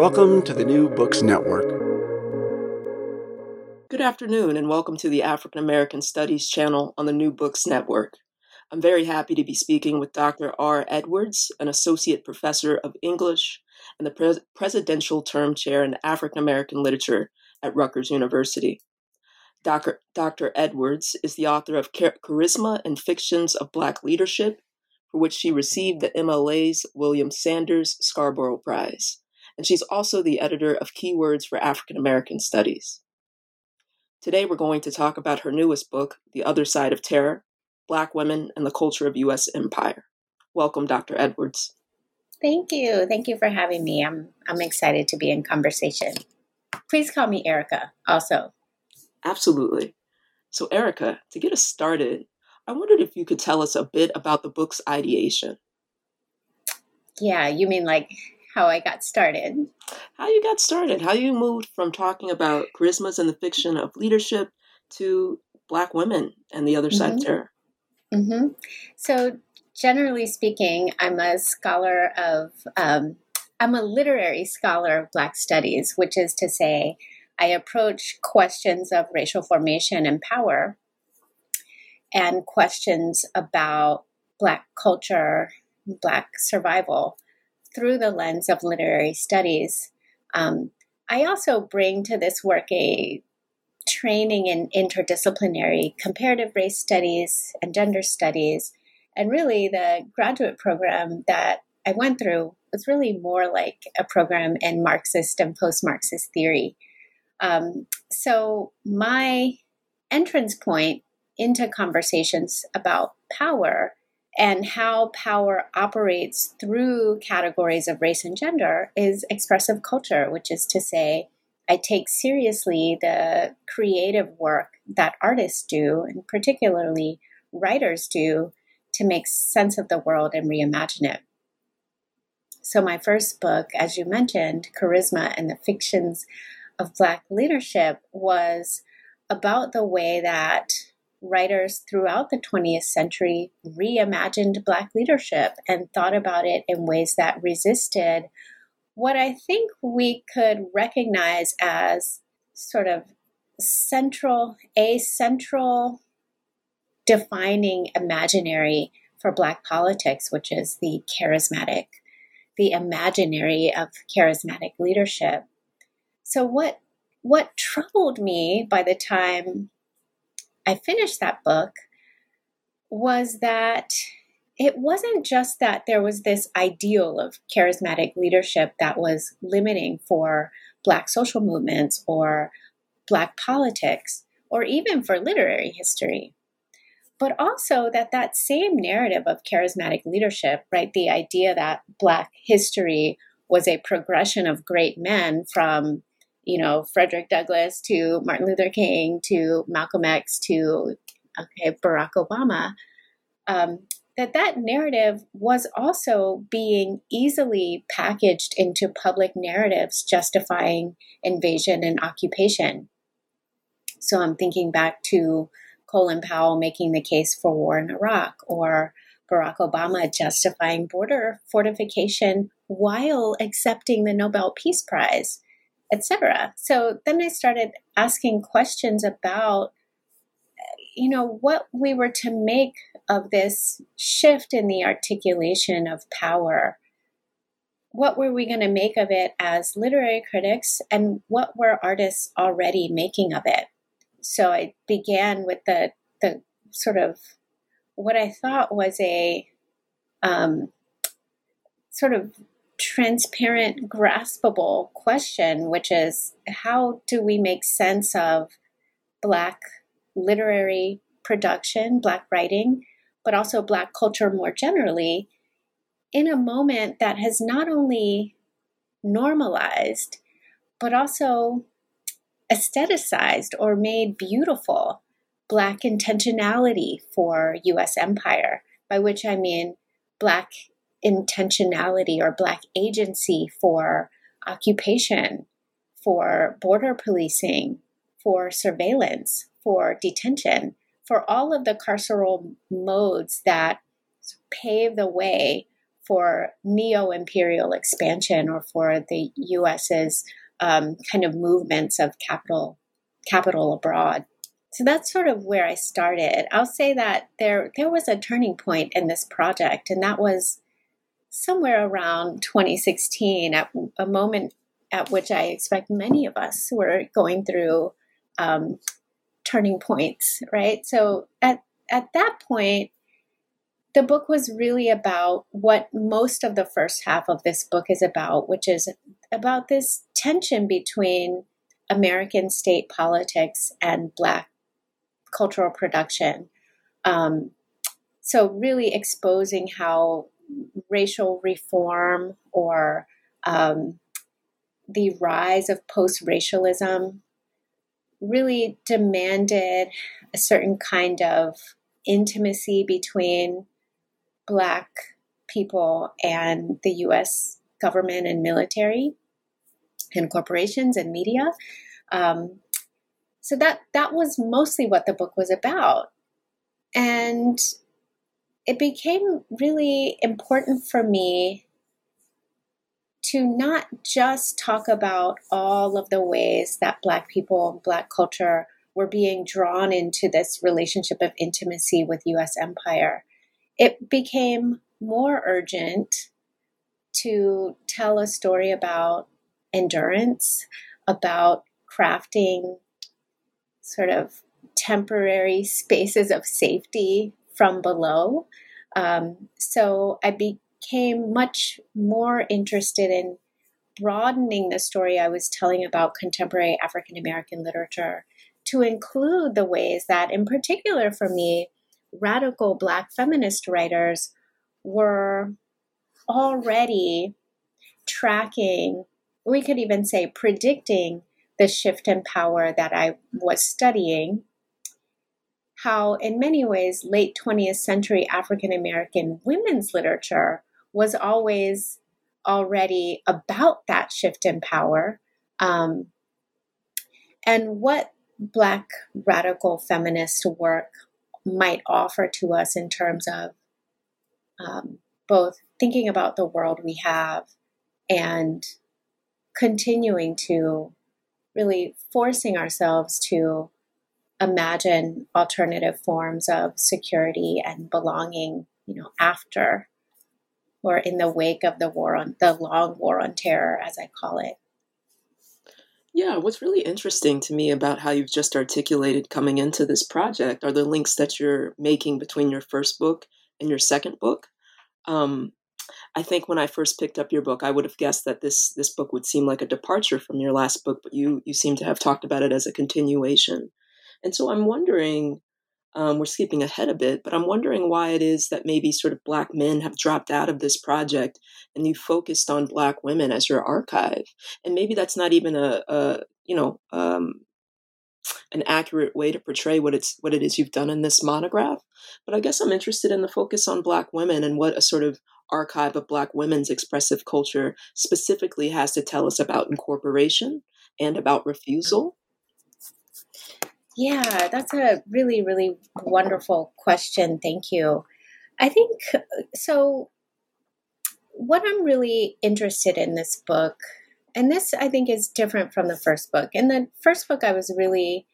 Welcome to the New Books Network. Good afternoon, and welcome to the African American Studies channel on the New Books Network. I'm very happy to be speaking with Dr. R. Edwards, an associate professor of English and the pres- presidential term chair in African American literature at Rutgers University. Dr. Dr. Edwards is the author of Char- Charisma and Fictions of Black Leadership, for which she received the MLA's William Sanders Scarborough Prize and she's also the editor of Keywords for African American Studies. Today, we're going to talk about her newest book, The Other Side of Terror Black Women and the Culture of U.S. Empire. Welcome, Dr. Edwards. Thank you. Thank you for having me. I'm, I'm excited to be in conversation. Please call me Erica also. Absolutely. So, Erica, to get us started, I wondered if you could tell us a bit about the book's ideation. Yeah, you mean like how I got started. How you got started? How you moved from talking about charismas and the fiction of leadership to Black women and the other mm-hmm. side of terror? Mm-hmm. So, generally speaking, I'm a scholar of, um, I'm a literary scholar of Black studies, which is to say, I approach questions of racial formation and power and questions about Black culture, Black survival through the lens of literary studies. Um, I also bring to this work a training in interdisciplinary comparative race studies and gender studies. And really, the graduate program that I went through was really more like a program in Marxist and post Marxist theory. Um, so, my entrance point into conversations about power and how power operates through categories of race and gender is expressive culture, which is to say, I take seriously the creative work that artists do, and particularly writers do, to make sense of the world and reimagine it. So, my first book, as you mentioned, Charisma and the Fictions of Black Leadership, was about the way that writers throughout the 20th century reimagined Black leadership and thought about it in ways that resisted what I think we could recognize as sort of central, a central defining imaginary for Black politics, which is the charismatic, the imaginary of charismatic leadership. So, what what troubled me by the time I finished that book was that it wasn't just that there was this ideal of charismatic leadership that was limiting for Black social movements or Black politics or even for literary history. But also that that same narrative of charismatic leadership, right, the idea that Black history was a progression of great men from you know, Frederick Douglass to Martin Luther King to Malcolm X to okay, Barack Obama, um, that that narrative was also being easily packaged into public narratives justifying invasion and occupation. So I'm thinking back to Colin Powell making the case for war in Iraq or Barack Obama justifying border fortification while accepting the Nobel Peace Prize etc. So then I started asking questions about you know what we were to make of this shift in the articulation of power what were we going to make of it as literary critics and what were artists already making of it so i began with the the sort of what i thought was a um, sort of transparent, graspable question, which is how do we make sense of Black literary production, Black writing, but also Black culture more generally in a moment that has not only normalized, but also aestheticized or made beautiful Black intentionality for US empire, by which I mean Black intentionality or Black agency for occupation, for border policing, for surveillance, for detention, for all of the carceral modes that pave the way for neo imperial expansion or for the US's um, kind of movements of capital capital abroad. So that's sort of where I started. I'll say that there there was a turning point in this project, and that was somewhere around 2016, at a moment at which I expect many of us were going through um, turning points, right? So at at that point, the book was really about what most of the first half of this book is about, which is about this tension between American state politics and Black cultural production. Um, so, really exposing how racial reform or um, the rise of post racialism really demanded a certain kind of intimacy between Black people and the US government and military and corporations and media. Um, so that that was mostly what the book was about, and it became really important for me to not just talk about all of the ways that Black people and Black culture were being drawn into this relationship of intimacy with US empire. It became more urgent to tell a story about endurance, about crafting sort of temporary spaces of safety from below. Um, so I became much more interested in broadening the story I was telling about contemporary African American literature to include the ways that, in particular for me, radical Black feminist writers were already tracking, we could even say predicting the shift in power that I was studying. How, in many ways, late 20th century African American women's literature was always already about that shift in power. Um, and what Black radical feminist work might offer to us in terms of um, both thinking about the world we have and continuing to really forcing ourselves to imagine alternative forms of security and belonging, you know, after or in the wake of the war on the long war on terror, as I call it. Yeah, what's really interesting to me about how you've just articulated coming into this project are the links that you're making between your first book and your second book. Um, I think when I first picked up your book, I would have guessed that this this book would seem like a departure from your last book, but you you seem to have talked about it as a continuation. And so I'm wondering, um, we're skipping ahead a bit, but I'm wondering why it is that maybe sort of black men have dropped out of this project and you focused on black women as your archive. And maybe that's not even a, a you know um, an accurate way to portray what it's what it is you've done in this monograph. But I guess I'm interested in the focus on Black women and what a sort of archive of Black women's expressive culture specifically has to tell us about incorporation and about refusal. Yeah, that's a really, really wonderful question. Thank you. I think so. What I'm really interested in this book and this I think is different from the first book. In the first book, I was really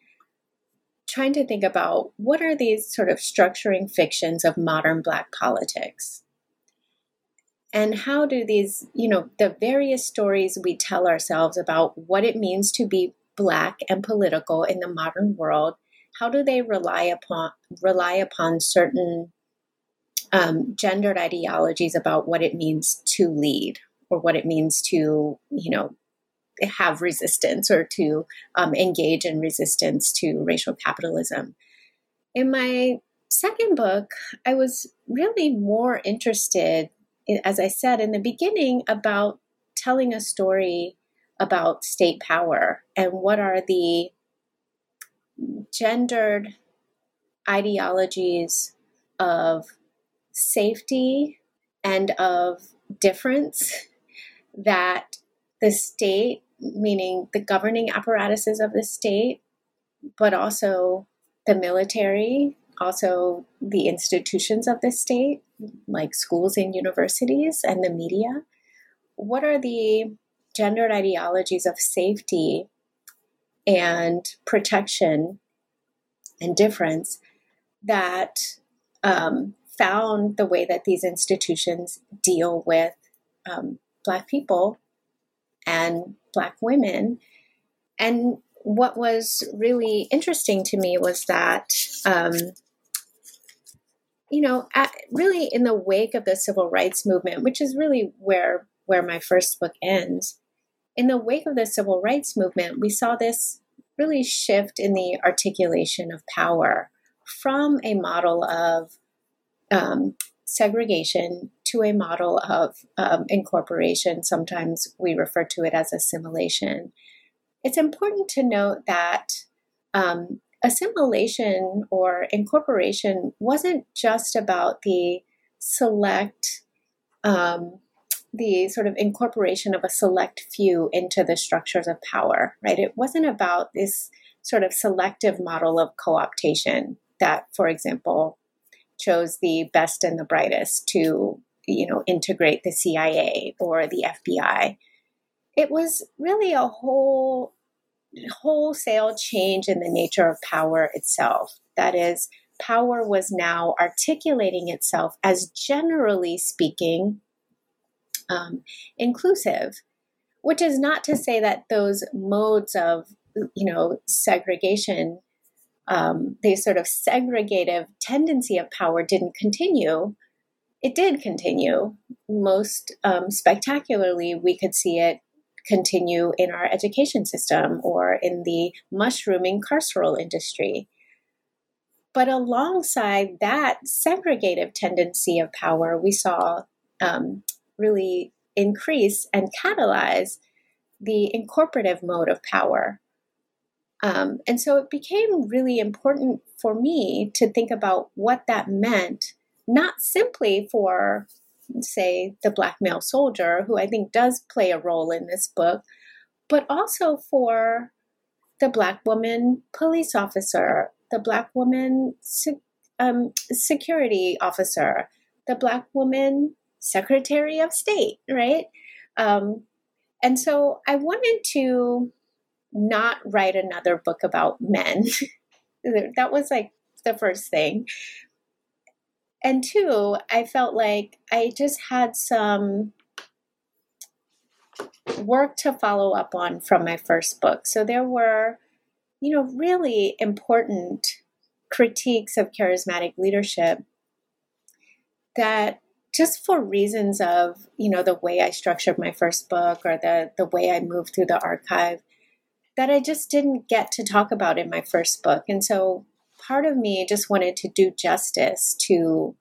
trying to think about what are these sort of structuring fictions of modern Black politics? And how do these, you know, the various stories we tell ourselves about what it means to be Black and political in the modern world, how do they rely upon rely upon certain um, gendered ideologies about what it means to lead or what it means to, you know, have resistance or to um, engage in resistance to racial capitalism. In my second book, I was really more interested, as I said in the beginning, about telling a story about state power and what are the gendered ideologies of safety and of difference that the state, meaning the governing apparatuses of the state, but also the military, also the institutions of the state, like schools and universities and the media. What are the gendered ideologies of safety and protection and difference that um, found the way that these institutions deal with um, Black people and Black women. And what was really interesting to me was that, um, you know, at, really in the wake of the civil rights movement, which is really where where my first book ends, in the wake of the civil rights movement, we saw this really shift in the articulation of power from a model of um, segregation to a model of um, incorporation. Sometimes we refer to it as assimilation. It's important to note that um, assimilation or incorporation wasn't just about the select, um, the sort of incorporation of a select few into the structures of power, right? It wasn't about this sort of selective model of co optation that, for example, chose the best and the brightest to, you know, integrate the CIA or the FBI. It was really a whole wholesale change in the nature of power itself. That is, power was now articulating itself as generally speaking um, inclusive, which is not to say that those modes of you know segregation um, the sort of segregative tendency of power didn't continue. It did continue. Most um, spectacularly, we could see it continue in our education system or in the mushrooming carceral industry. But alongside that segregative tendency of power, we saw um, really increase and catalyze the incorporative mode of power. Um, and so it became really important for me to think about what that meant, not simply for, say, the black male soldier, who I think does play a role in this book, but also for the black woman police officer, the black woman um, security officer, the black woman secretary of state, right? Um, and so I wanted to not write another book about men. that was like the first thing. And two, I felt like I just had some work to follow up on from my first book. So there were, you know, really important critiques of charismatic leadership that just for reasons of, you know, the way I structured my first book or the the way I moved through the archive, that I just didn't get to talk about in my first book. And so part of me just wanted to do justice to,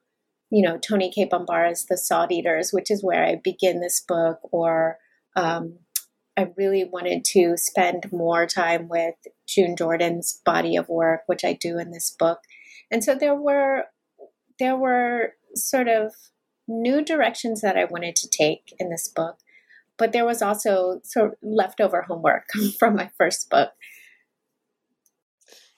you know, Toni Cade Bambara's The Salt Eaters, which is where I begin this book, or um, I really wanted to spend more time with June Jordan's body of work, which I do in this book. And so there were there were sort of new directions that I wanted to take in this book but there was also sort of leftover homework from my first book.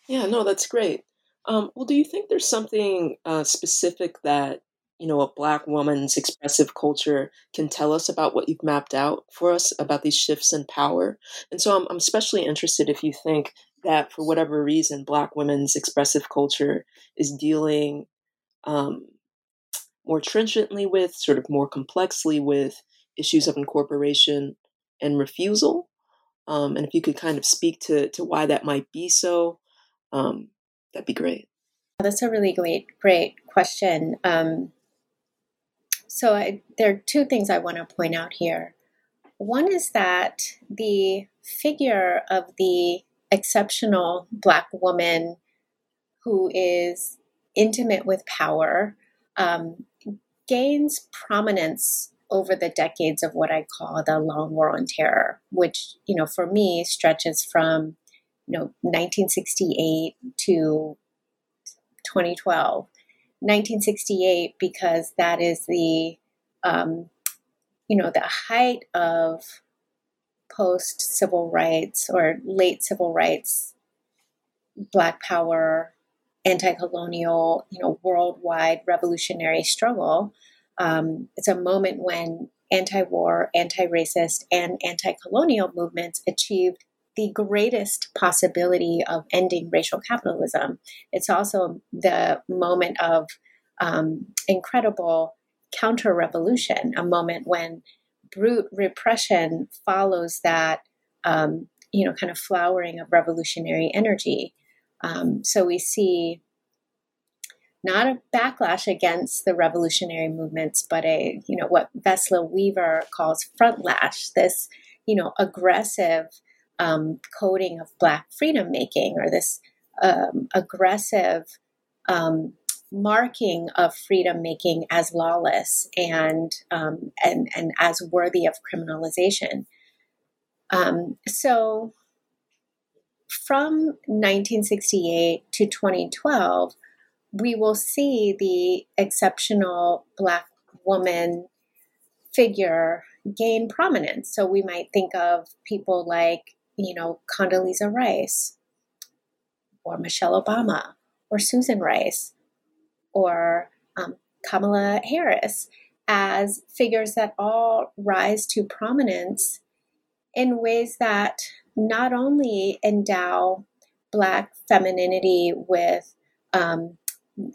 Yeah, no, that's great. Um, well, do you think there's something uh, specific that you know a black woman's expressive culture can tell us about what you've mapped out for us about these shifts in power? And so I'm, I'm especially interested if you think that for whatever reason, black women's expressive culture is dealing um, more trenchantly with, sort of more complexly with issues of incorporation and refusal. Um, and if you could kind of speak to, to why that might be so, um, that'd be great. That's a really great, great question. Um, so I, there are two things I want to point out here. One is that the figure of the exceptional Black woman who is intimate with power um, gains prominence over the decades of what I call the long war on terror, which, you know, for me stretches from, you know, 1968 to 2012. 1968 because that is the, um, you know, the height of post civil rights or late civil rights, Black Power, anti colonial, you know, worldwide revolutionary struggle. Um, it's a moment when anti war, anti racist, and anti colonial movements achieved the greatest possibility of ending racial capitalism. It's also the moment of um, incredible counter revolution, a moment when brute repression follows that, um, you know, kind of flowering of revolutionary energy. Um, so we see not a backlash against the revolutionary movements, but a, you know, what Vesla Weaver calls frontlash, this, you know, aggressive um, coding of Black freedom making or this um, aggressive um, marking of freedom making as lawless and um, and and as worthy of criminalization. Um, so, from 1968 to 2012, we will see the exceptional Black woman figure gain prominence. So we might think of people like, you know, Condoleezza Rice or Michelle Obama or Susan Rice or um, Kamala Harris as figures that all rise to prominence in ways that not only endow Black femininity with um,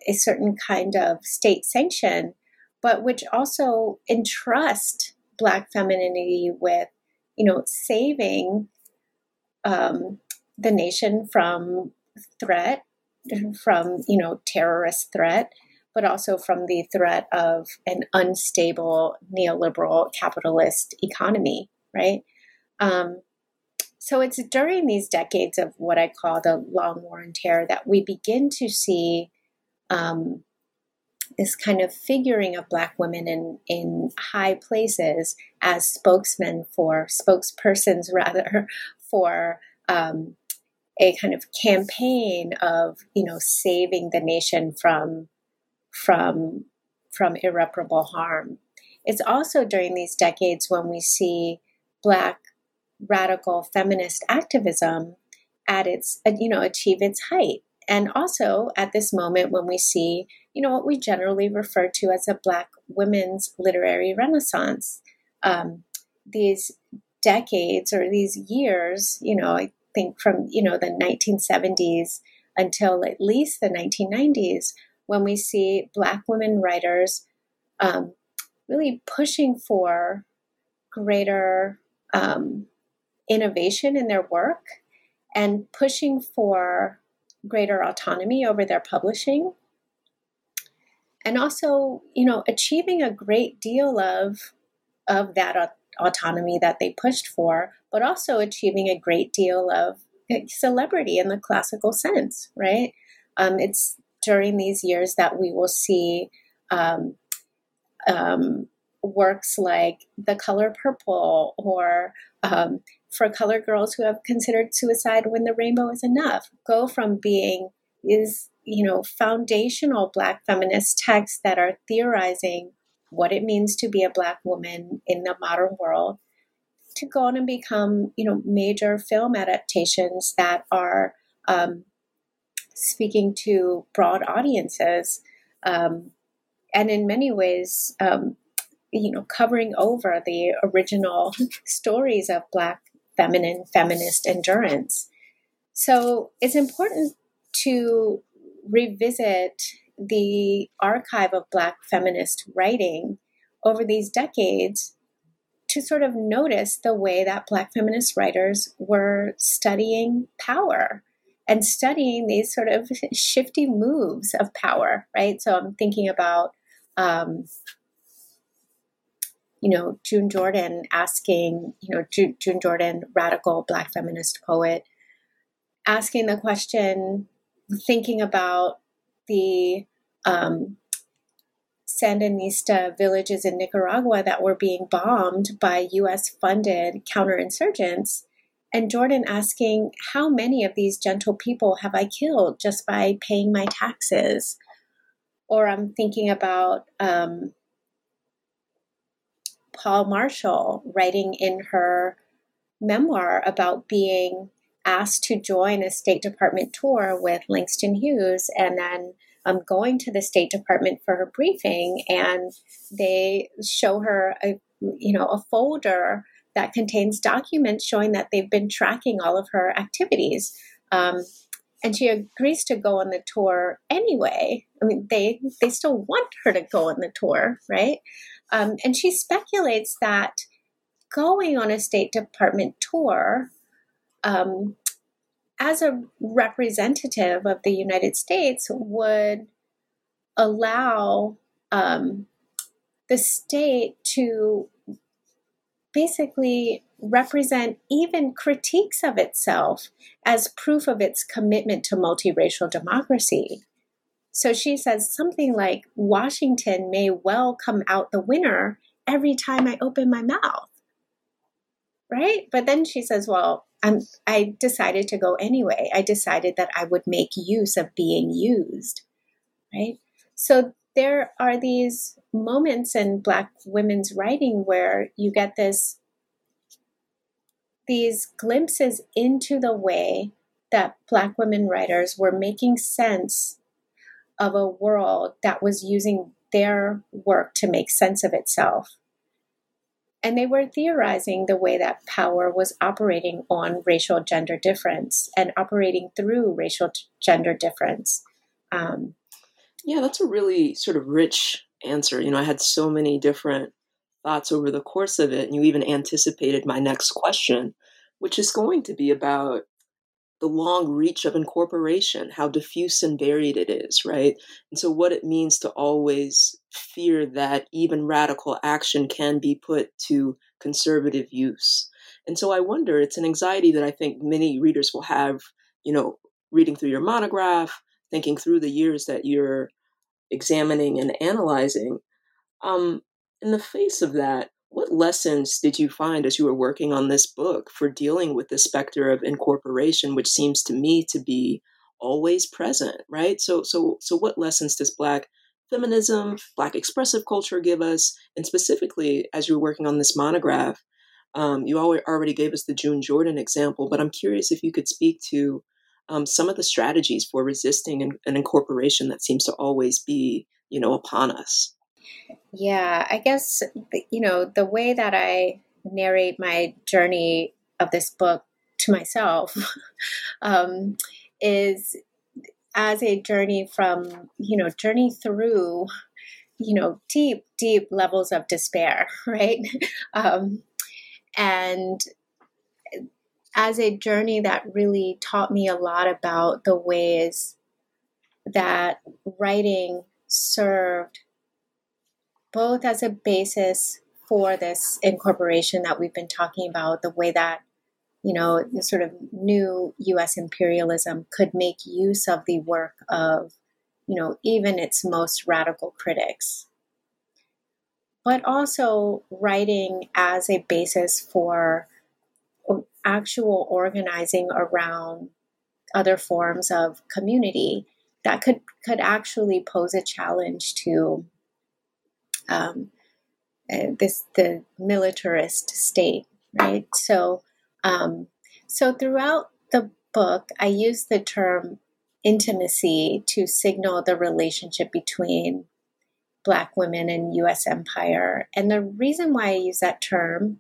a certain kind of state sanction, but which also entrust Black femininity with, you know, saving um, the nation from threat from you know terrorist threat but also from the threat of an unstable neoliberal capitalist economy right? Um, so it's during these decades of what i call the long war on terror that we begin to see um, this kind of figuring of black women in, in high places as spokesmen for spokespersons rather for um, a kind of campaign of you know saving the nation from from from irreparable harm. It's also during these decades when we see black radical feminist activism at its you know achieve its height. And also at this moment when we see you know what we generally refer to as a black women's literary renaissance um, these decades or these years you know i think from you know the 1970s until at least the 1990s when we see black women writers um, really pushing for greater um, innovation in their work and pushing for greater autonomy over their publishing and also you know achieving a great deal of of that autonomy that they pushed for, but also achieving a great deal of celebrity in the classical sense, right? Um, it's during these years that we will see um, um, works like The Color Purple or um, for color girls who have considered suicide when the rainbow is enough. Go from being is you know foundational black feminist texts that are theorizing what it means to be a black woman in the modern world to go on and become you know major film adaptations that are um, speaking to broad audiences um, and in many ways um, you know covering over the original stories of black feminine feminist endurance so it's important to revisit the archive of Black feminist writing over these decades to sort of notice the way that Black feminist writers were studying power and studying these sort of shifty moves of power, right? So I'm thinking about, um, you know, June Jordan asking, you know, June, Jordan, radical Black feminist poet, asking the question, thinking about the um, Sandinista villages in Nicaragua that were being bombed by US funded counterinsurgents. And Jordan asking, How many of these gentle people have I killed just by paying my taxes? Or I'm thinking about um, Paule Marshall writing in her memoir about being asked to join a State Department tour with Langston Hughes and then um, going to the State Department for her briefing, and they show her a you know a folder that contains documents showing that they've been tracking all of her activities. Um, and she agrees to go on the tour anyway. I mean, they they still want her to go on the tour, right? Um, and she speculates that going on a State Department tour um, as a representative of the United States, would allow um, the state to basically represent even critiques of itself as proof of its commitment to multiracial democracy. So she says something like Washington may well come out the winner every time I open my mouth. Right? But then she says, well, I'm, I decided to go anyway. I decided that I would make use of being used, right? So there are these moments in Black women's writing where you get this these glimpses into the way that Black women writers were making sense of a world that was using their work to make sense of itself. And they were theorizing the way that power was operating on racial gender difference and operating through racial t- gender difference. Um, yeah, that's a really sort of rich answer. You know, I had so many different thoughts over the course of it, and you even anticipated my next question, which is going to be about the long reach of incorporation, how diffuse and varied it is, right? And so, what it means to always fear that even radical action can be put to conservative use. And so, I wonder, it's an anxiety that I think many readers will have, you know, reading through your monograph, thinking through the years that you're examining and analyzing. Um, in the face of that, what lessons did you find as you were working on this book for dealing with the specter of incorporation, which seems to me to be always present, right? So, so, so, what lessons does Black feminism, Black expressive culture give us? And specifically, as you were working on this monograph, um, you already gave us the June Jordan example, but I'm curious if you could speak to um, some of the strategies for resisting an, an incorporation that seems to always be, you know, upon us. Yeah, I guess, you know, the way that I narrate my journey of this book to myself um, is as a journey from, you know, journey through, you know, deep, deep levels of despair, right? um, and as a journey that really taught me a lot about the ways that writing served both as a basis for this incorporation that we've been talking about, the way that, you know, the sort of new US imperialism could make use of the work of, you know, even its most radical critics. But also writing as a basis for actual organizing around other forms of community that could could actually pose a challenge to um, uh, this the militarist state, right? So, um, so throughout the book, I use the term intimacy to signal the relationship between Black women and U.S. empire, and the reason why I use that term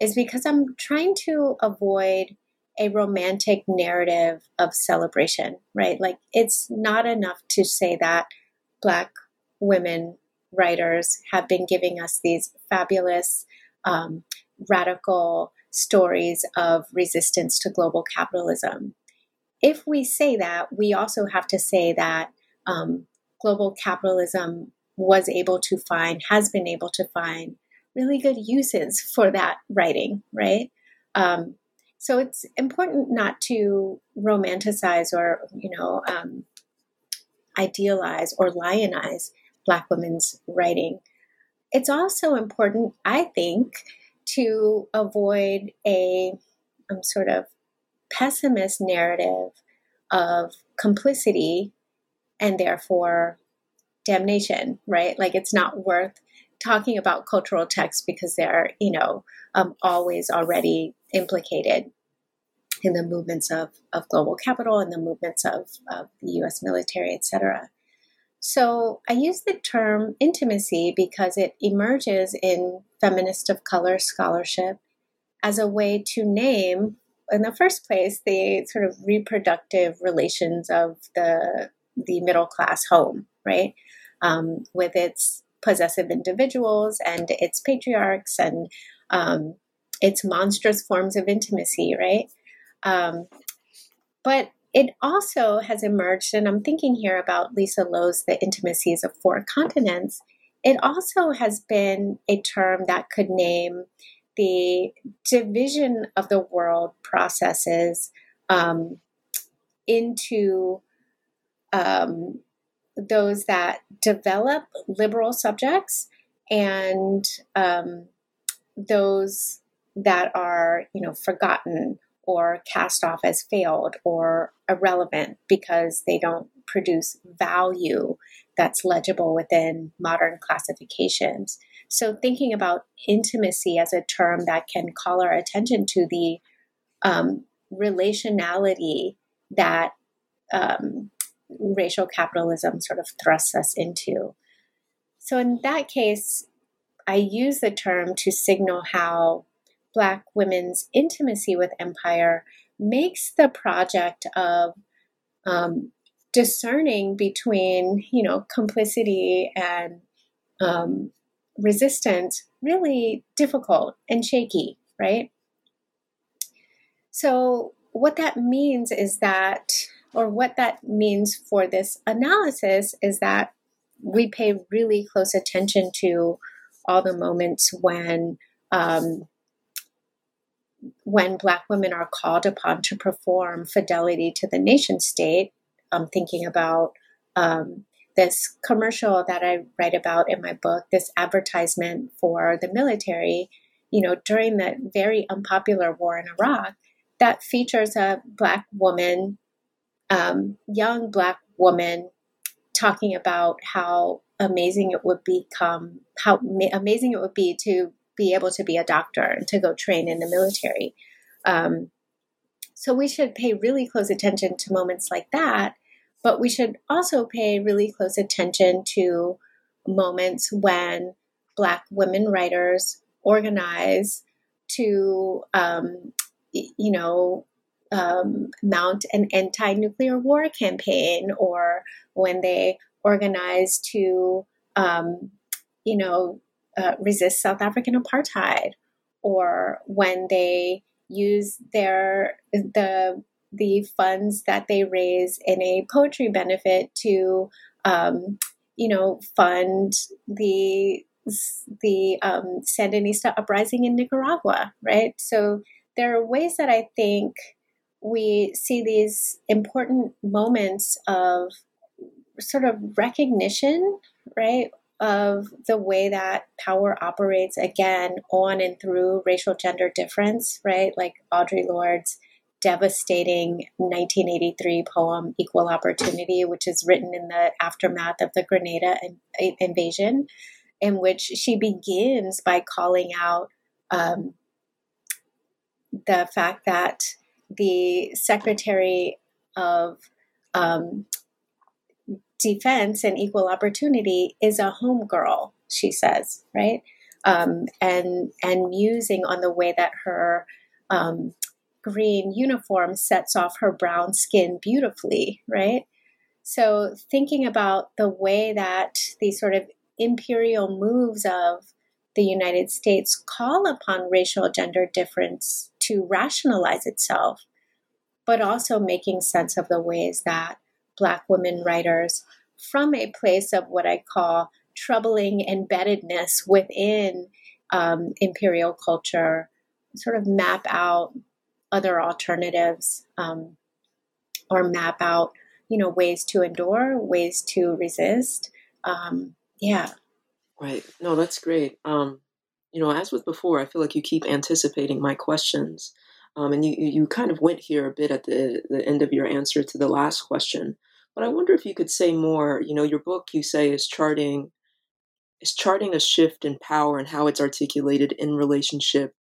is because I'm trying to avoid a romantic narrative of celebration, right? Like it's not enough to say that Black women writers have been giving us these fabulous, um, radical stories of resistance to global capitalism. If we say that, we also have to say that um, global capitalism was able to find, has been able to find really good uses for that writing, right? Um, so it's important not to romanticize or, you know, um, idealize or lionize Black women's writing. It's also important, I think, to avoid a um, sort of pessimist narrative of complicity and therefore damnation, right? Like it's not worth talking about cultural texts because they're, you know, um, always already implicated in the movements of, of global capital and the movements of, of the US military, etc. So I use the term intimacy because it emerges in feminist of color scholarship as a way to name, in the first place, the sort of reproductive relations of the the middle class home, right? Um, with its possessive individuals and its patriarchs and um, its monstrous forms of intimacy, right? Um, but it also has emerged, and I'm thinking here about Lisa Lowe's The Intimacies of Four Continents. It also has been a term that could name the division of the world processes um, into um, those that develop liberal subjects and um, those that are, you know, forgotten or cast off as failed or irrelevant because they don't produce value that's legible within modern classifications. So, thinking about intimacy as a term that can call our attention to the um, relationality that um, racial capitalism sort of thrusts us into. So, in that case, I use the term to signal how Black women's intimacy with empire makes the project of um, discerning between, you know, complicity and um, resistance really difficult and shaky, right? So, what that means is that or what that means for this analysis is that we pay really close attention to all the moments when um, when black women are called upon to perform fidelity to the nation state i'm thinking about um, this commercial that i write about in my book this advertisement for the military you know during the very unpopular war in iraq that features a black woman um, young black woman talking about how amazing it would become, how amazing it would be to be able to be a doctor and to go train in the military. Um, so we should pay really close attention to moments like that, but we should also pay really close attention to moments when Black women writers organize to, um, you know, um, mount an anti nuclear war campaign or when they organize to, um, you know, uh, resist South African apartheid or when they use their the the funds that they raise in a poetry benefit to um, you know fund the the um, Sandinista uprising in Nicaragua, right? So there are ways that I think we see these important moments of sort of recognition, right, of the way that power operates again on and through racial gender difference, right? Like Audre Lorde's devastating 1983 poem Equal Opportunity, which is written in the aftermath of the Grenada invasion, in which she begins by calling out um, the fact that the Secretary of um, Defense and Equal Opportunity is a homegirl, she says, right? Um, and and musing on the way that her um, green uniform sets off her brown skin beautifully, right? So thinking about the way that these sort of imperial moves of the United States call upon racial gender difference to rationalize itself, but also making sense of the ways that Black women writers, from a place of what I call troubling embeddedness within um, imperial culture, sort of map out other alternatives um, or map out, you know, ways to endure, ways to resist, um, yeah. Right. No, that's great. Um, you know, as with before, I feel like you keep anticipating my questions. Um, and you, you kind of went here a bit at the, the end of your answer to the last question. But I wonder if you could say more. You know, your book, you say, is charting is charting a shift in power and how it's articulated in relationship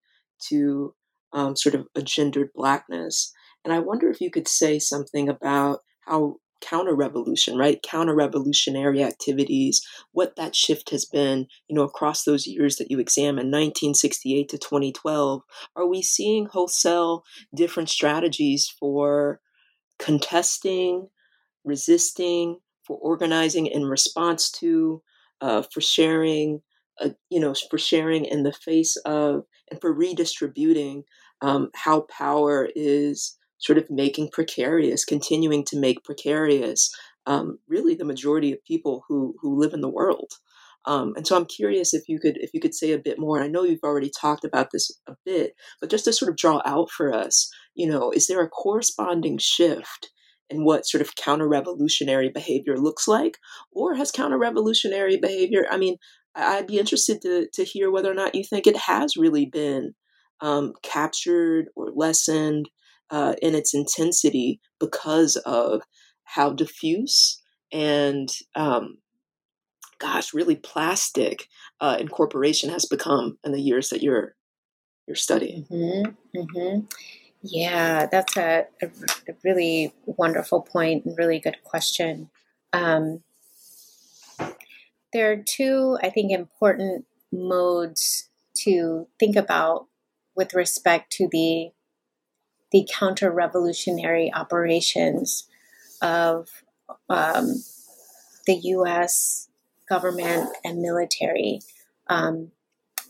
to um, sort of a gendered blackness. And I wonder if you could say something about how counter revolution, right? Counter revolutionary activities, what that shift has been, you know, across those years that you examine, 1968 to 2012. Are we seeing wholesale different strategies for contesting, resisting, for organizing in response to, uh, for sharing, uh, you know, for sharing in the face of, and for redistributing um, how power is sort of making precarious, continuing to make precarious, um, really the majority of people who who live in the world. Um, and so I'm curious if you could if you could say a bit more. I know you've already talked about this a bit, but just to sort of draw out for us, you know, is there a corresponding shift in what sort of counter revolutionary behavior looks like, or has counter revolutionary behavior? I mean, I'd be interested to to hear whether or not you think it has really been um, captured or lessened uh, in its intensity because of how diffuse and um, gosh, really plastic uh, incorporation has become in the years that you're you're studying. Mm-hmm, mm-hmm. Yeah, that's a, a, a, really wonderful point and really good question. Um, there are two, I think, important modes to think about with respect to the the counter revolutionary operations of um, the US government and military um,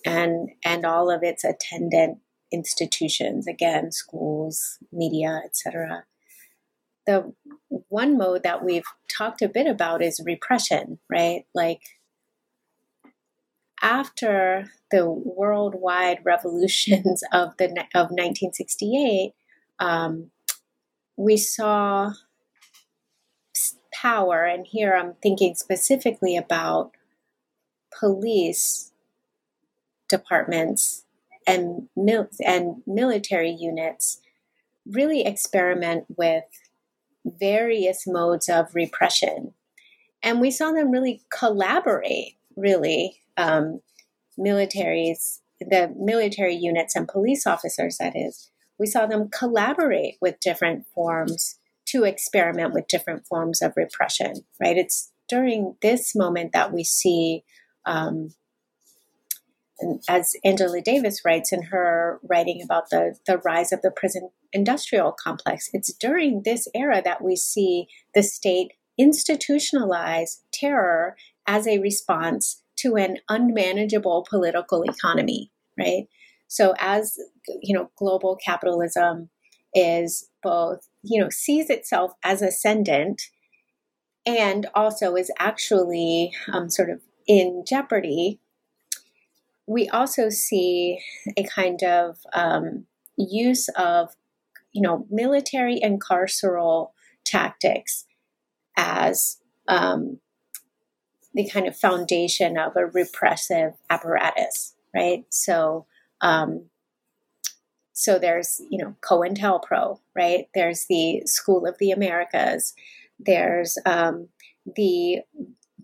and, and all of its attendant institutions, again, schools, media, etc. The one mode that we've talked a bit about is repression, right? Like after the worldwide revolutions of the of 1968, um, we saw power, and here I'm thinking specifically about police departments and mil- and military units really experiment with various modes of repression, and we saw them really collaborate. Really, um, militaries, the military units and police officers, that is, we saw them collaborate with different forms to experiment with different forms of repression, right? It's during this moment that we see, um, as Angela Davis writes in her writing about the, the rise of the prison industrial complex, it's during this era that we see the state institutionalize terror as a response to an unmanageable political economy, right? So as you know, global capitalism is both, you know, sees itself as ascendant and also is actually um, sort of in jeopardy. We also see a kind of um, use of, you know, military and carceral tactics as um, the kind of foundation of a repressive apparatus, right? So um, so there's, you know, COINTELPRO, right? There's the School of the Americas. There's um, the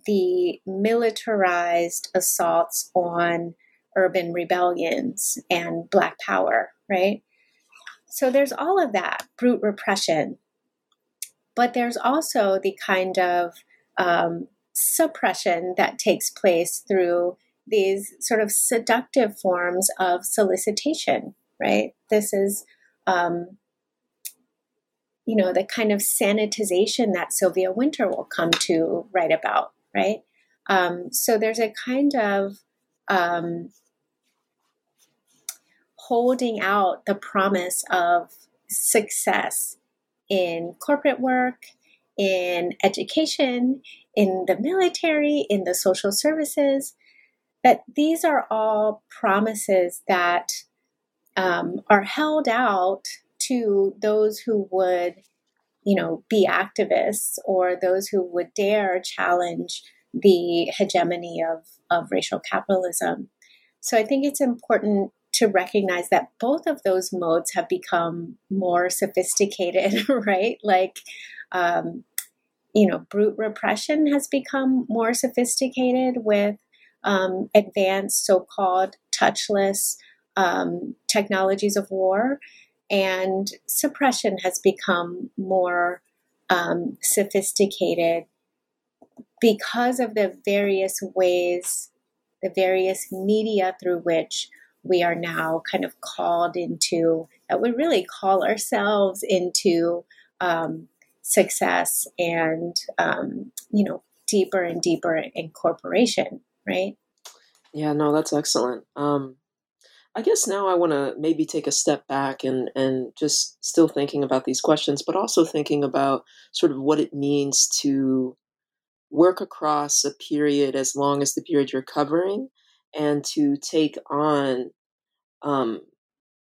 the militarized assaults on urban rebellions and Black Power, right? So there's all of that brute repression, but there's also the kind of um, suppression that takes place through these sort of seductive forms of solicitation, right? This is, um, you know, the kind of sanitization that Sylvia Wynter will come to write about, right? Um, so there's a kind of um, holding out the promise of success in corporate work, in education, in the military, in the social services, that these are all promises that um, are held out to those who would, you know, be activists or those who would dare challenge the hegemony of, of racial capitalism. So I think it's important to recognize that both of those modes have become more sophisticated, right? Like, um, you know, brute repression has become more sophisticated with um, advanced so called touchless um, technologies of war, and suppression has become more um, sophisticated because of the various ways, the various media through which we are now kind of called into, that we really call ourselves into um, success and, um, you know, deeper and deeper incorporation, right? Yeah, no, that's excellent. Um, I guess now I want to maybe take a step back and and just still thinking about these questions, but also thinking about sort of what it means to work across a period as long as the period you're covering, and to take on, um,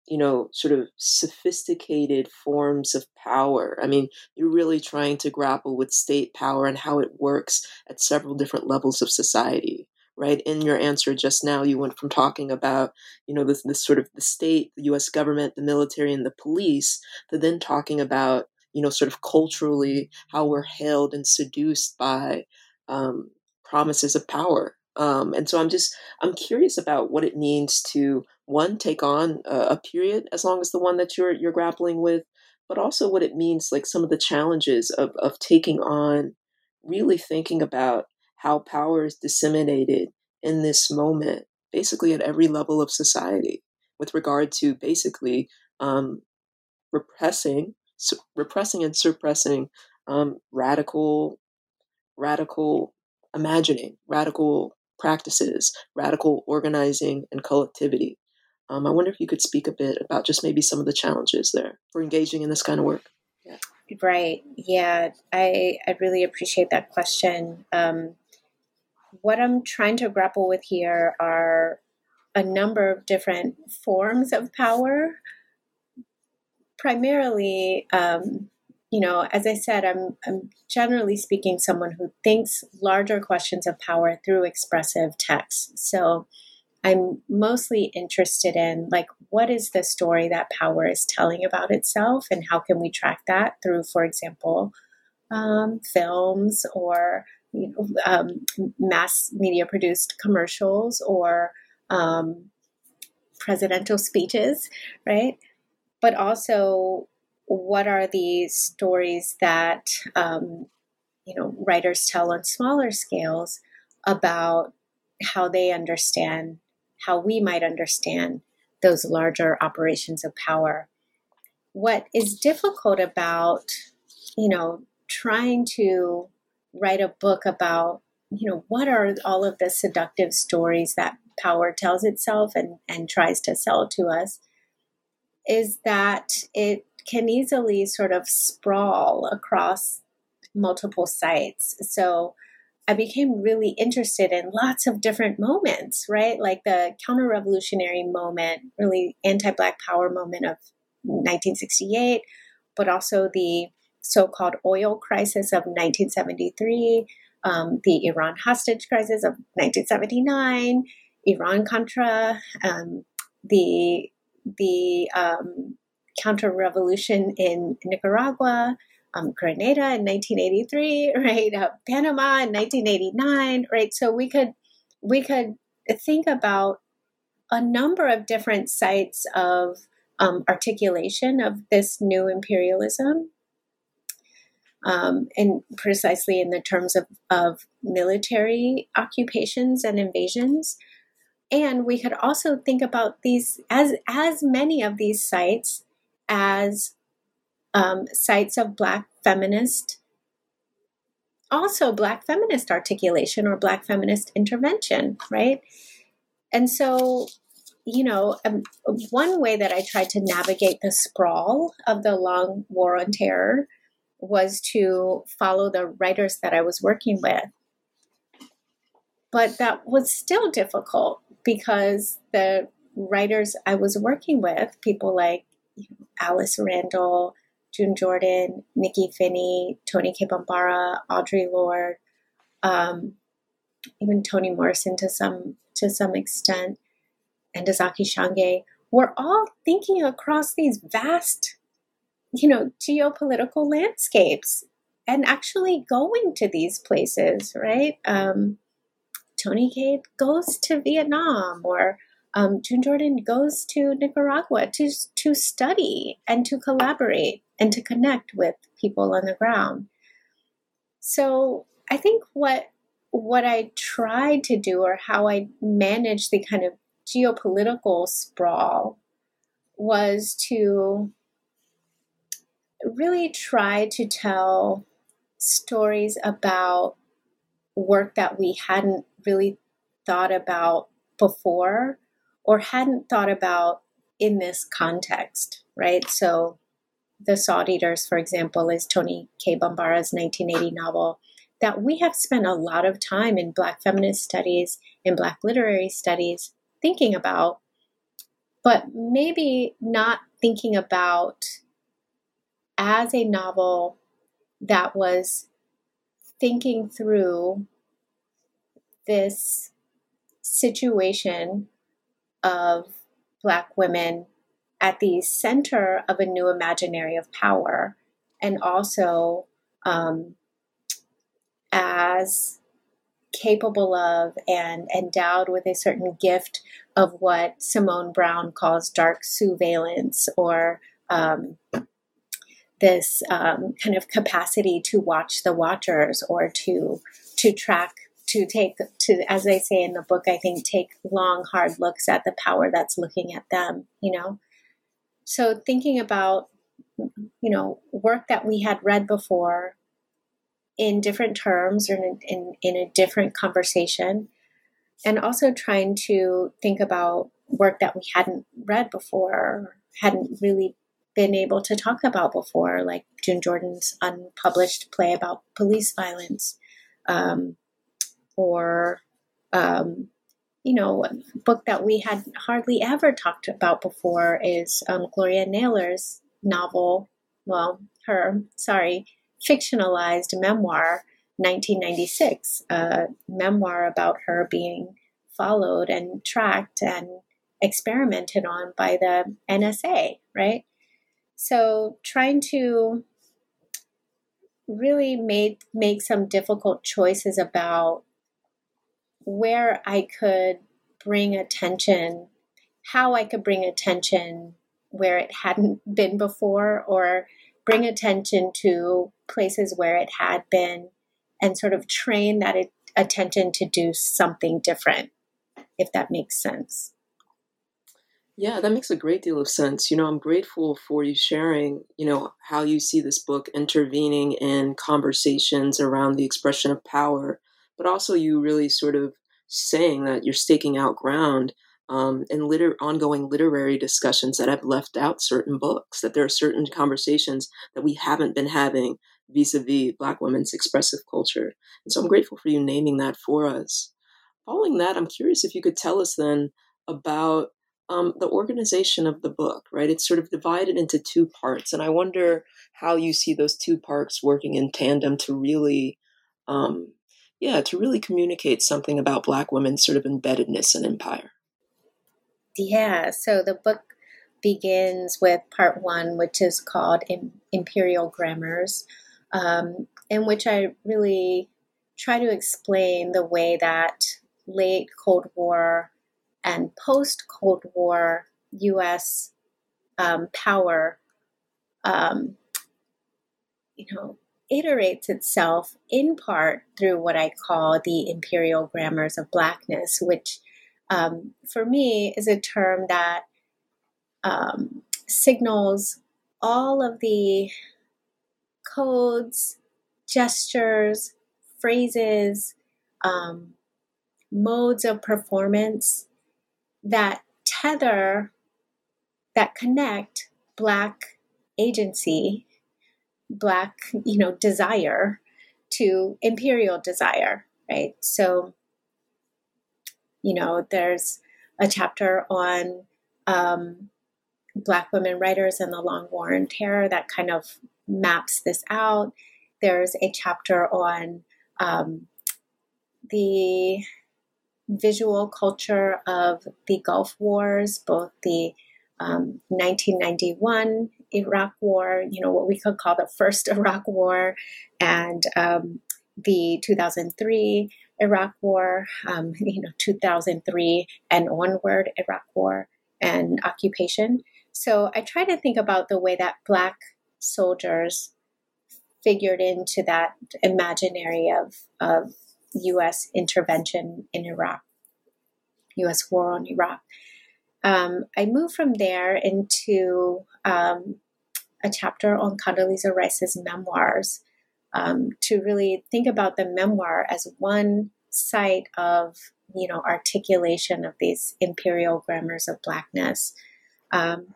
you know, sort of sophisticated forms of power. I mean, you're really trying to grapple with state power and how it works at several different levels of society right? In your answer just now, you went from talking about, you know, this, this sort of the state, the US government, the military, and the police, to then talking about, you know, sort of culturally how we're hailed and seduced by um, promises of power. Um, and so I'm just, I'm curious about what it means to, one, take on a, a period as long as the one that you're, you're grappling with, but also what it means, like some of the challenges of, of taking on really thinking about how power is disseminated in this moment, basically at every level of society, with regard to basically um, repressing, su- repressing and suppressing um, radical, radical imagining, radical practices, radical organizing and collectivity. Um, I wonder if you could speak a bit about just maybe some of the challenges there for engaging in this kind of work. Right. Yeah. I I really appreciate that question. Um, what I'm trying to grapple with here are a number of different forms of power. Primarily, um, you know, as I said, I'm, I'm generally speaking someone who thinks larger questions of power through expressive text. So I'm mostly interested in like what is the story that power is telling about itself, and how can we track that through, for example, um, films or you know, um, mass media produced commercials or um, presidential speeches, right? But also, what are the stories that um, you know writers tell on smaller scales about how they understand how we might understand those larger operations of power. What is difficult about you know trying to write a book about you know what are all of the seductive stories that power tells itself and and tries to sell to us is that it can easily sort of sprawl across multiple sites. So i became really interested in lots of different moments right? Like the counter-revolutionary moment really anti-black power moment of 1968 but also the so called oil crisis of 1973, um, the Iran hostage crisis of 1979, Iran Contra, um, the, the um, counter revolution in Nicaragua. Um, Grenada in 1983, right? Uh, Panama in 1989, right? So we could we could think about a number of different sites of um, articulation of this new imperialism um, and precisely in the terms of, of military occupations and invasions. And we could also think about these as as many of these sites as um, sites of Black feminist, also Black feminist articulation or Black feminist intervention, right? And so, you know, um, one way that I tried to navigate the sprawl of the long war on terror was to follow the writers that I was working with. But that was still difficult because the writers I was working with, people like Alice Randall, June Jordan, Nikky Finney, Toni Cade Bambara, Audre Lorde, um, even Toni Morrison to some to some extent, and Ntozake Shange, we're all thinking across these vast, you know, geopolitical landscapes and actually going to these places, right? Um, Toni Cade goes to Vietnam or um, June Jordan goes to Nicaragua to, to study and to collaborate and to connect with people on the ground. So I think what what I tried to do or how I managed the kind of geopolitical sprawl was to really try to tell stories about work that we hadn't really thought about before or hadn't thought about in this context, right? So, The Salt Eaters, for example, is Toni Cade Bambara's 1980 novel that we have spent a lot of time in Black feminist studies, in Black literary studies, thinking about, but maybe not thinking about as a novel that was thinking through this situation of Black women at the center of a new imaginary of power, and also um, as capable of and endowed with a certain gift of what Simone Browne calls dark sousveillance or um, this um, kind of capacity to watch the watchers or to to track to take to as I say in the book I think take long hard looks at the power that's looking at them you know? So thinking about you know work that we had read before in different terms or in, in, in a different conversation and also trying to think about work that we hadn't read before hadn't really been able to talk about before, like June Jordan's unpublished play about police violence, um, or um, you know, a book that we had hardly ever talked about before is um, Gloria Naylor's novel. Well, her sorry, fictionalized memoir, 1996, a memoir about her being followed and tracked and experimented on by the NSA, right? So trying to really make make some difficult choices about where I could bring attention, how I could bring attention where it hadn't been before, or bring attention to places where it had been, and sort of train that attention to do something different, if that makes sense. Yeah, that makes a great deal of sense. You know, I'm grateful for you sharing, you know, how you see this book intervening in conversations around the expression of power, but also you really sort of saying that you're staking out ground um, in liter- ongoing literary discussions that have left out certain books, that there are certain conversations that we haven't been having vis-a-vis Black women's expressive culture. And so I'm grateful for you naming that for us. Following that, I'm curious if you could tell us then about um, the organization of the book, right? It's sort of divided into two parts, and I wonder how you see those two parts working in tandem to really, um, yeah, to really communicate something about Black women's sort of embeddedness in empire. Yeah, so the book begins with part one, which is called Imperial Grammars, um, in which I really try to explain the way that late Cold War and post Cold War U.S. Um, power, um, you know, iterates itself in part through what I call the imperial grammars of blackness, which um, for me is a term that um, signals all of the codes, gestures, phrases, um, modes of performance that tether, that connect Black agency, Black, you know, desire to imperial desire, right? So, you know, there's a chapter on um, Black women writers and the Long War on Terror that kind of maps this out. There's a chapter on um, the visual culture of the Gulf Wars, both the um, 1991 Iraq War, you know, what we could call the first Iraq War, and um, the 2003 Iraq War, um, you know, 2003 and onward Iraq War and occupation. So I try to think about the way that Black soldiers figured into that imaginary of, of U.S. intervention in Iraq, U.S. war on Iraq. Um, I moved from there into um, a chapter on Condoleezza Rice's memoirs um, to really think about the memoir as one site of you know articulation of these imperial grammars of blackness. Um,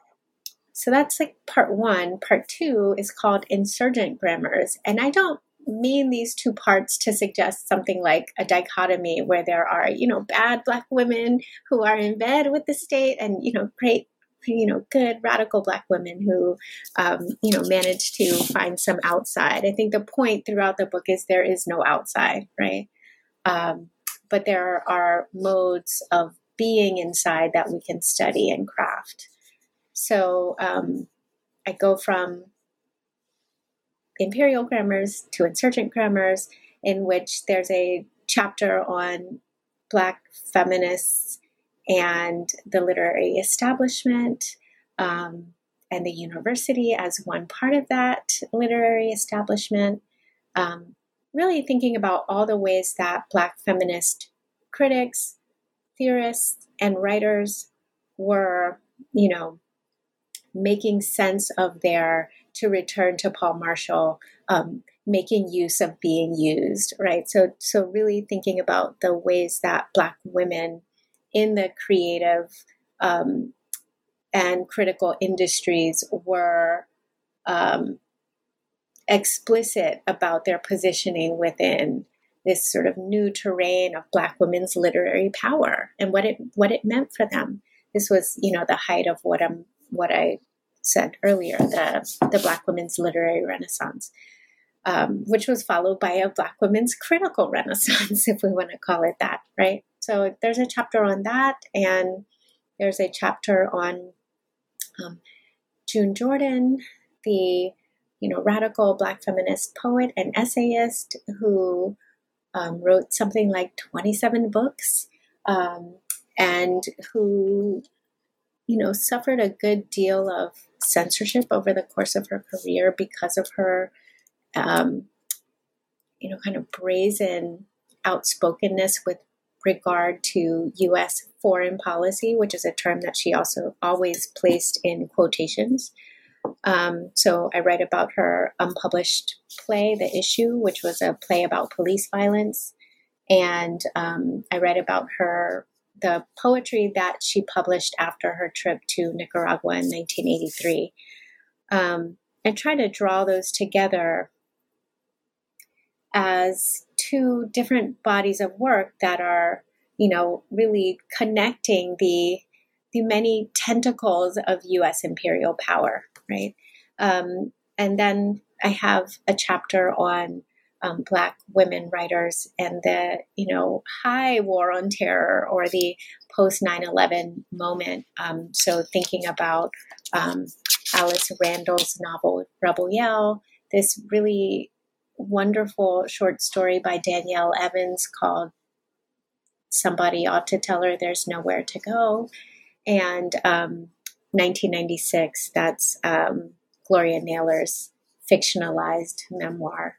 so that's like part one. Part two is called insurgent grammars, and I don't mean these two parts to suggest something like a dichotomy where there are, you know, bad black women who are in bed with the state and, you know, great, you know, good radical black women who, um, you know, manage to find some outside. I think the point throughout the book is there is no outside, right? Um, but there are modes of being inside that we can study and craft. So um, I go from imperial grammars to insurgent grammars, in which there's a chapter on Black feminists and the literary establishment um, and the university as one part of that literary establishment. Um, really thinking about all the ways that Black feminist critics, theorists, and writers were, you know, making sense of their to return to Paule Marshall, um, making use of being used, right? So, so really thinking about the ways that Black women in the creative um, and critical industries were um, explicit about their positioning within this sort of new terrain of Black women's literary power and what it what it meant for them. This was, you know, the height of what I'm what I said earlier, the, the Black women's literary renaissance, um, which was followed by a Black women's critical renaissance, if we want to call it that, right? So there's a chapter on that, and there's a chapter on um, June Jordan, the you know radical Black feminist poet and essayist who um, wrote something like 27 books um, and who you know suffered a good deal of censorship over the course of her career because of her, um, you know, kind of brazen outspokenness with regard to U.S. foreign policy, which is a term that she also always placed in quotations. Um, so I write about her unpublished play, The Issue, which was a play about police violence. And um, I write about her the poetry that she published after her trip to Nicaragua in 1983 um, and try to draw those together as two different bodies of work that are, you know, really connecting the the many tentacles of U.S. imperial power, right? Um, and then I have a chapter on um, Black women writers and the you know high war on terror or the post 9/11 moment. Um, so thinking about um, Alice Randall's novel Rebel Yell, this really wonderful short story by Danielle Evans called "Somebody Ought to Tell Her There's Nowhere to Go," and 1996. Um, that's um, Gloria Naylor's fictionalized memoir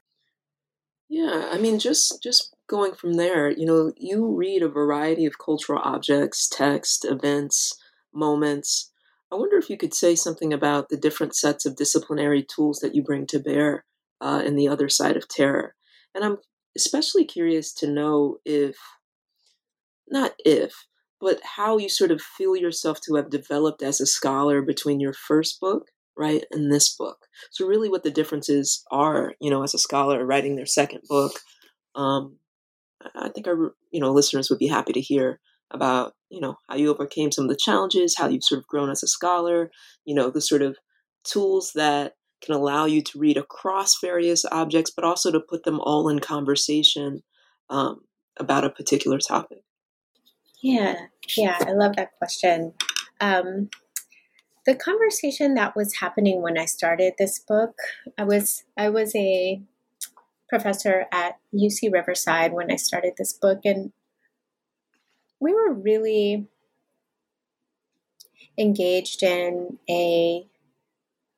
yeah, I mean, just just going from there, you know, you read a variety of cultural objects, text, events, moments. I wonder if you could say something about the different sets of disciplinary tools that you bring to bear uh, in the other side of terror. And I'm especially curious to know if, not if, but how you sort of feel yourself to have developed as a scholar between your first book right in this book so really what the differences are you know as a scholar writing their second book um, i think our you know listeners would be happy to hear about you know how you overcame some of the challenges how you've sort of grown as a scholar you know the sort of tools that can allow you to read across various objects but also to put them all in conversation um, about a particular topic? Yeah, yeah, I love that question. Um, the conversation that was happening when I started this book, I was I was a professor at UC Riverside when I started this book, and we were really engaged in a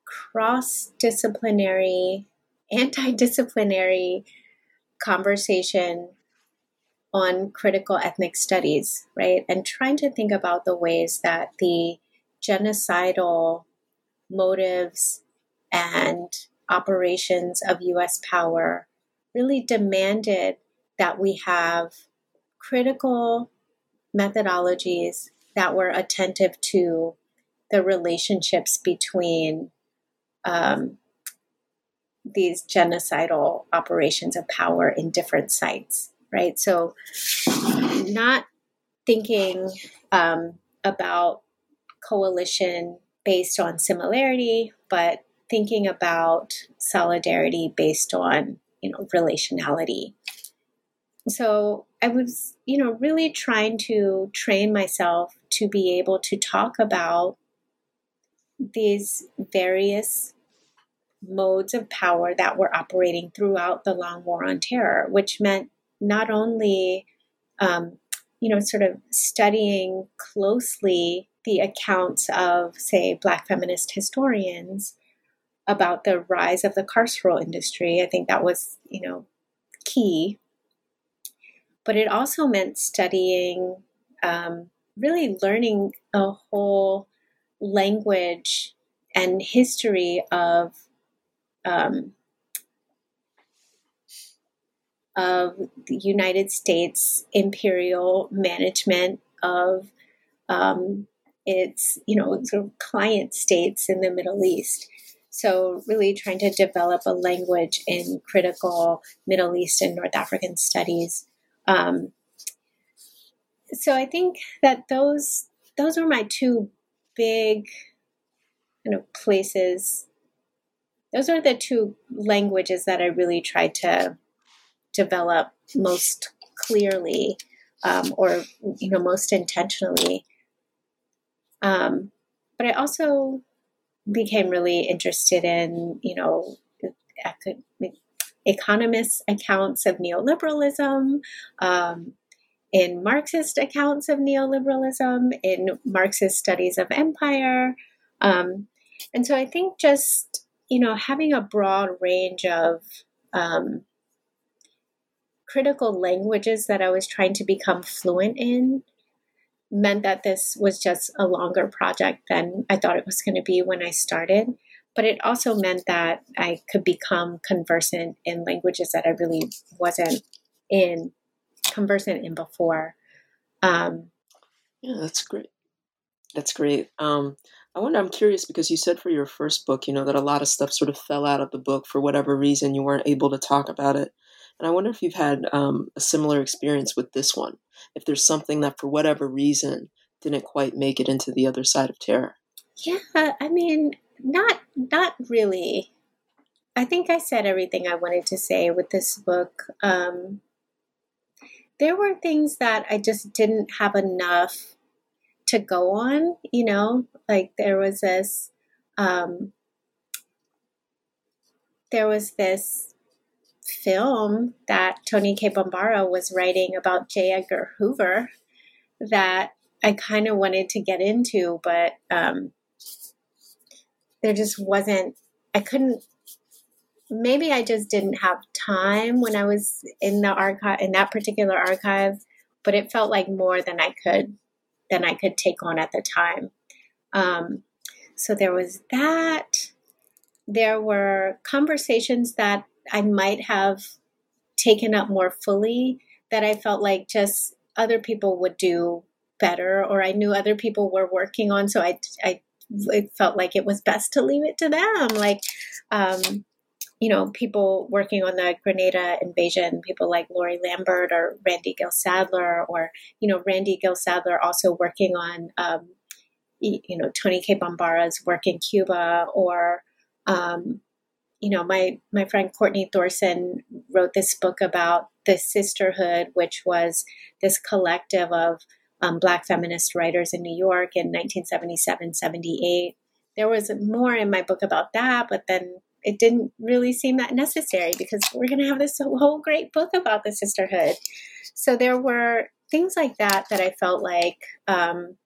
cross disciplinary, anti disciplinary conversation on critical ethnic studies, right? And trying to think about the ways that the genocidal motives and operations of US power really demanded that we have critical methodologies that were attentive to the relationships between um, these genocidal operations of power in different sites, right? So, not thinking um, about coalition based on similarity, but thinking about solidarity based on you know relationality. So I was, you know, really trying to train myself to be able to talk about these various modes of power that were operating throughout the long war on terror, which meant not only, um, you know, sort of studying closely the accounts of, say, Black feminist historians about the rise of the carceral industry. I think that was, you know, key. But it also meant studying, um, really learning a whole language and history of um, of the United States imperial management of um, its, you know, sort of client states in the Middle East. So, really trying to develop a language in critical Middle East and North African studies. Um, so, I think that those those were my two big kind of places. Those are the two languages that I really tried to develop most clearly um, or you know most intentionally um, but I also became really interested in, you know, economists' accounts of neoliberalism, um, in Marxist accounts of neoliberalism, in Marxist studies of empire. Um, and so I think just, you know, having a broad range of um, critical languages that I was trying to become fluent in meant that this was just a longer project than I thought it was going to be when I started. But it also meant that I could become conversant in languages that I really wasn't in conversant in before. Um, yeah, that's great. That's great. Um, I wonder, I'm curious because you said for your first book, you know, that a lot of stuff sort of fell out of the book for whatever reason you weren't able to talk about it. And I wonder if you've had um, a similar experience with this one, if there's something that for whatever reason didn't quite make it into the other side of terror. Yeah, I mean, not not really. I think I said everything I wanted to say with this book. Um, there were things that I just didn't have enough to go on, you know, like there was this um, there was this film that Toni Cade Bambara was writing about J. Edgar Hoover that I kind of wanted to get into, but um, there just wasn't, I couldn't, maybe I just didn't have time when I was in the archive, in that particular archive, but it felt like more than I could, than I could take on at the time. Um, so there was that. There were conversations that I might have taken up more fully that I felt like just other people would do better or I knew other people were working on so I I it felt like it was best to leave it to them. Like um, you know people working on the Grenada invasion people like Laurie Lambert or Randy Gil Sadler or you know Randy Gil Sadler also working on um, you know Toni Cade Bambara's work in Cuba or um, you know, my my friend Courtney Thorsson wrote this book about the sisterhood, which was this collective of um, Black feminist writers in New York in 1977 78. There was more in my book about that, but then it didn't really seem that necessary because we're going to have this whole great book about the sisterhood. So there were things like that that I felt like, um,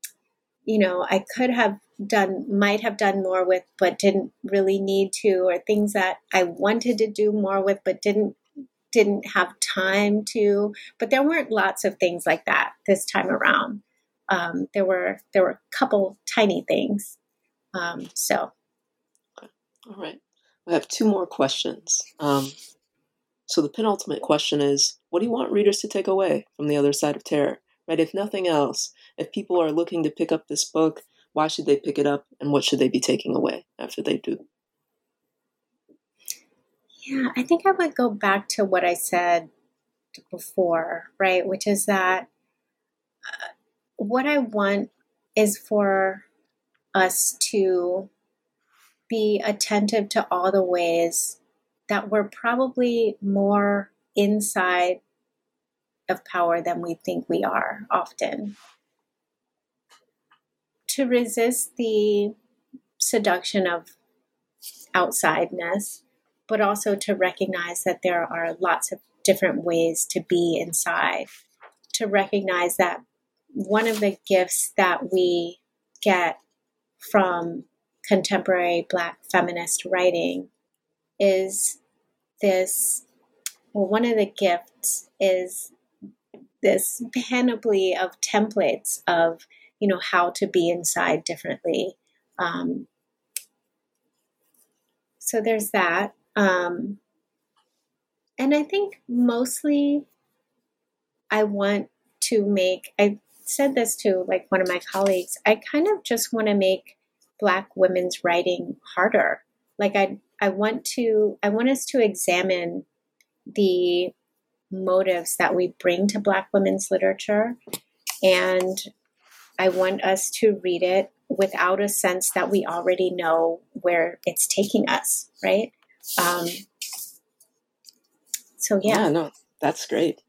you know, I could have done, might have done more with, but didn't really need to, or things that I wanted to do more with, but didn't didn't have time to. But there weren't lots of things like that this time around. Um, there were there were a couple tiny things. Um, so, all right. I have two more questions. Um, so the penultimate question is, what do you want readers to take away from the other side of terror? Right? If nothing else, if people are looking to pick up this book, why should they pick it up, and what should they be taking away after they do? Yeah, I think I would go back to what I said before, right? Which is that uh, what I want is for us to be attentive to all the ways that we're probably more inside of power than we think we are often. To resist the seduction of outsideness, but also to recognize that there are lots of different ways to be inside. To recognize that one of the gifts that we get from contemporary Black feminist writing is this. Well, one of the gifts is this panoply of templates of you know how to be inside differently. Um, so there's that, um, and I think mostly I want to make. I said this to like one of my colleagues. I kind of just want to make black women's writing harder like i i want to i want us to examine the motives that we bring to black women's literature and i want us to read it without a sense that we already know where it's taking us right um so yeah, yeah no that's great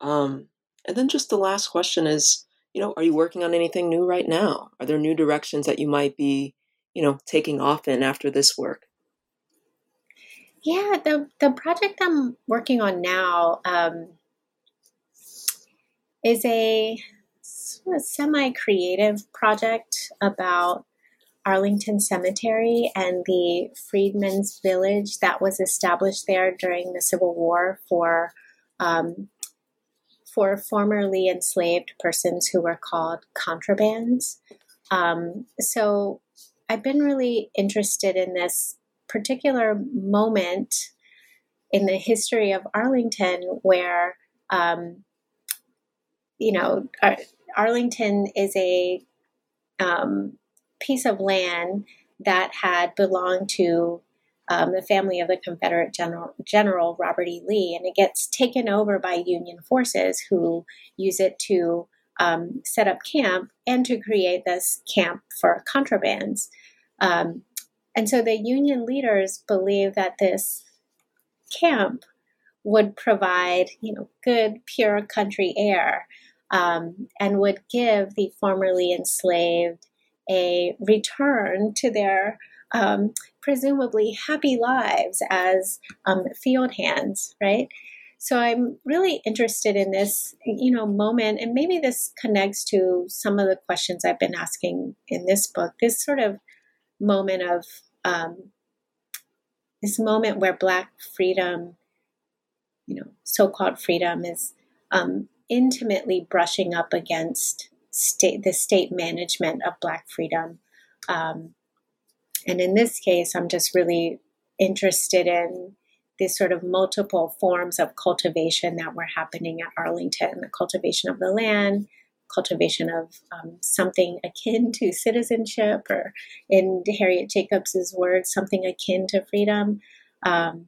um and then just the last question is you know, are you working on anything new right now? Are there new directions that you might be, you know, taking off in after this work? Yeah, the the project I'm working on now um, is a, a semi-creative project about Arlington Cemetery and the Freedmen's Village that was established there during the Civil War for um, for formerly enslaved persons who were called contrabands. Um, so I've been really interested in this particular moment in the history of Arlington where, um, you know, Ar- Arlington is a um, piece of land that had belonged to um, the family of the Confederate General, General Robert E. Lee, and it gets taken over by Union forces who use it to um, set up camp and to create this camp for contrabands. Um, and so the Union leaders believe that this camp would provide, you know, good, pure country air um, and would give the formerly enslaved a return to their um, presumably happy lives as um, field hands, right? So I'm really interested in this, you know, moment, and maybe this connects to some of the questions I've been asking in this book. This sort of moment of um, this moment where Black freedom, you know, so-called freedom, is um, intimately brushing up against state the state management of Black freedom. Um, and in this case, I'm just really interested in these sort of multiple forms of cultivation that were happening at Arlington the cultivation of the land, cultivation of um, something akin to citizenship, or in Harriet Jacobs's words, something akin to freedom. Um,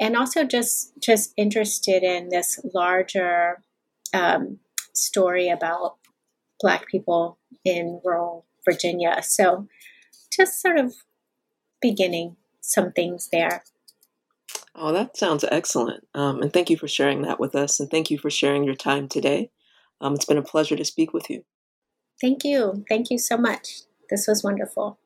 and also just just interested in this larger um, story about Black people in rural Virginia. So just sort of beginning some things there. Oh, that sounds excellent. Um, and thank you for sharing that with us. And thank you for sharing your time today. Um, it's been a pleasure to speak with you. Thank you. Thank you so much. This was wonderful.